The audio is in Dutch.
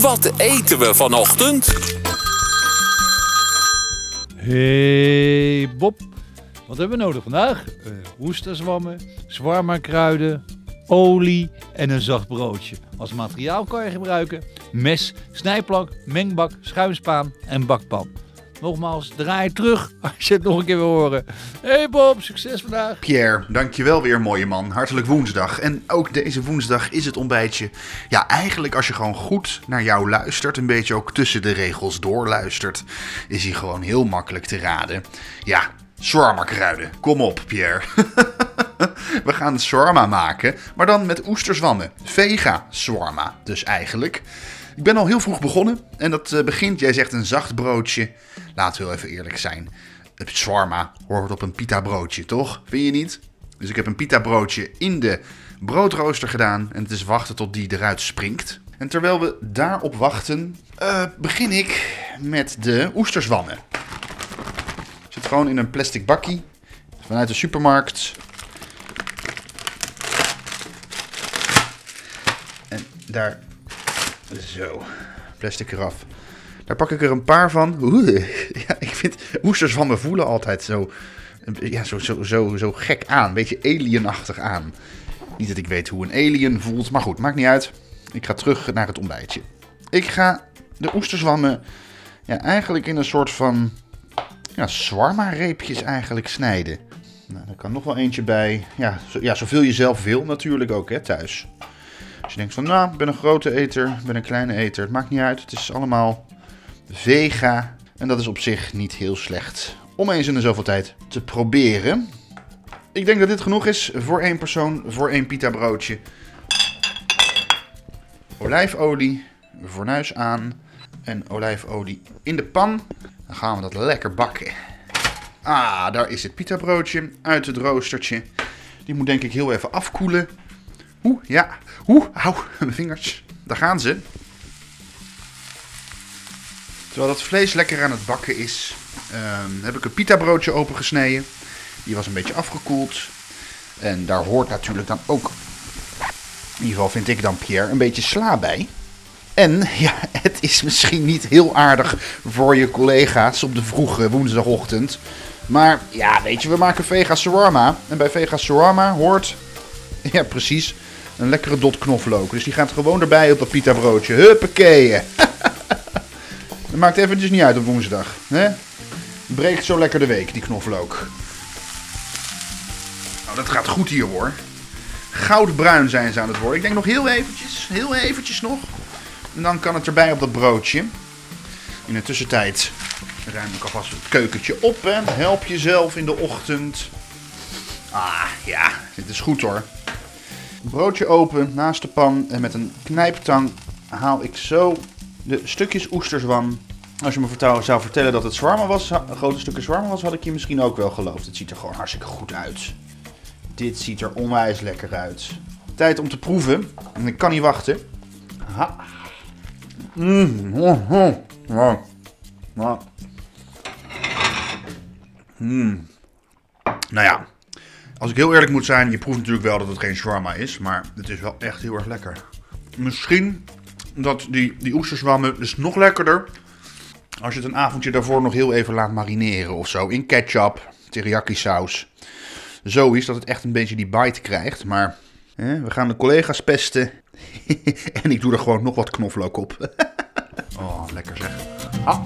Wat eten we vanochtend? Hey Bob, wat hebben we nodig vandaag? Uh, oesterzwammen, olie en een zacht broodje. Als materiaal kan je gebruiken mes, snijplank, mengbak, schuimspaan en bakpan. Nogmaals, draai terug als je het nog een keer wil horen. Hey Bob, succes vandaag. Pierre, dankjewel weer mooie man. Hartelijk woensdag. En ook deze woensdag is het ontbijtje. Ja, eigenlijk als je gewoon goed naar jou luistert, een beetje ook tussen de regels doorluistert, is hij gewoon heel makkelijk te raden. Ja, shawarma kruiden. Kom op, Pierre. We gaan shawarma maken, maar dan met oesterzwammen. Vega shawarma dus eigenlijk. Ik ben al heel vroeg begonnen en dat eh, begint, jij zegt een zacht broodje. Laten we wel even eerlijk zijn. Het shawarma hoort op een pita broodje, toch? Vind je niet? Dus ik heb een pita broodje in de broodrooster gedaan en het is wachten tot die eruit springt. En terwijl we daarop wachten, uh, begin ik met de oesterzwammen. Zit gewoon in een plastic bakkie vanuit de supermarkt. En daar zo, plastic eraf. Daar pak ik er een paar van. Ja, ik vind oesters van me voelen altijd zo, ja, zo, zo, zo, zo gek aan. Een beetje alienachtig aan. Niet dat ik weet hoe een alien voelt, maar goed, maakt niet uit. Ik ga terug naar het ontbijtje. Ik ga de oesterzwammen ja, eigenlijk in een soort van ja, swarma-reepjes eigenlijk snijden. Nou, er kan nog wel eentje bij. Ja, zo, ja, zoveel je zelf wil natuurlijk ook hè, thuis. Als je denkt van, nou, ik ben een grote eter, ik ben een kleine eter. Het maakt niet uit, het is allemaal vega. En dat is op zich niet heel slecht om eens in de zoveel tijd te proberen. Ik denk dat dit genoeg is voor één persoon, voor één pita broodje. Olijfolie, fornuis aan en olijfolie in de pan. Dan gaan we dat lekker bakken. Ah, daar is het pita broodje uit het roostertje. Die moet denk ik heel even afkoelen. Oeh, ja. Oeh, hou, mijn vingers. Daar gaan ze. Terwijl dat vlees lekker aan het bakken is, ehm, heb ik een pita broodje opengesneden. Die was een beetje afgekoeld. En daar hoort natuurlijk dan ook, in ieder geval vind ik dan Pierre, een beetje sla bij. En ja, het is misschien niet heel aardig voor je collega's op de vroege woensdagochtend. Maar ja, weet je, we maken vega shawarma. En bij vega shawarma hoort, ja precies, een lekkere dot knoflook. Dus die gaat gewoon erbij op dat pita broodje. Huppakee. dat maakt eventjes niet uit op woensdag. Hè? Breekt zo lekker de week, die knoflook. Nou, dat gaat goed hier hoor. Goudbruin zijn ze aan het worden. Ik denk nog heel eventjes, heel eventjes nog. En dan kan het erbij op dat broodje. In de tussentijd ruim ik alvast het keukentje op. Hè. Help jezelf in de ochtend. Ah, ja, dit is goed hoor. Broodje open naast de pan en met een knijptang haal ik zo de stukjes oesterzwam. Als je me zou vertellen dat het zwarme was, grote stukken zwarme was, had ik je misschien ook wel geloofd. Het ziet er gewoon hartstikke goed uit. Dit ziet er onwijs lekker uit. Tijd om te proeven. En ik kan niet wachten. Ha. Mm. Oh, oh. Oh. Oh. Mm. Nou ja, als ik heel eerlijk moet zijn, je proeft natuurlijk wel dat het geen shawarma is, maar het is wel echt heel erg lekker. Misschien dat die, die oesterzwammen is nog lekkerder als je het een avondje daarvoor nog heel even laat marineren of zo. In ketchup, teriyaki saus. Zo is dat het echt een beetje die bite krijgt. Maar hè, we gaan de collega's pesten. en ik doe er gewoon nog wat knoflook op. oh, lekker zeg. Ah.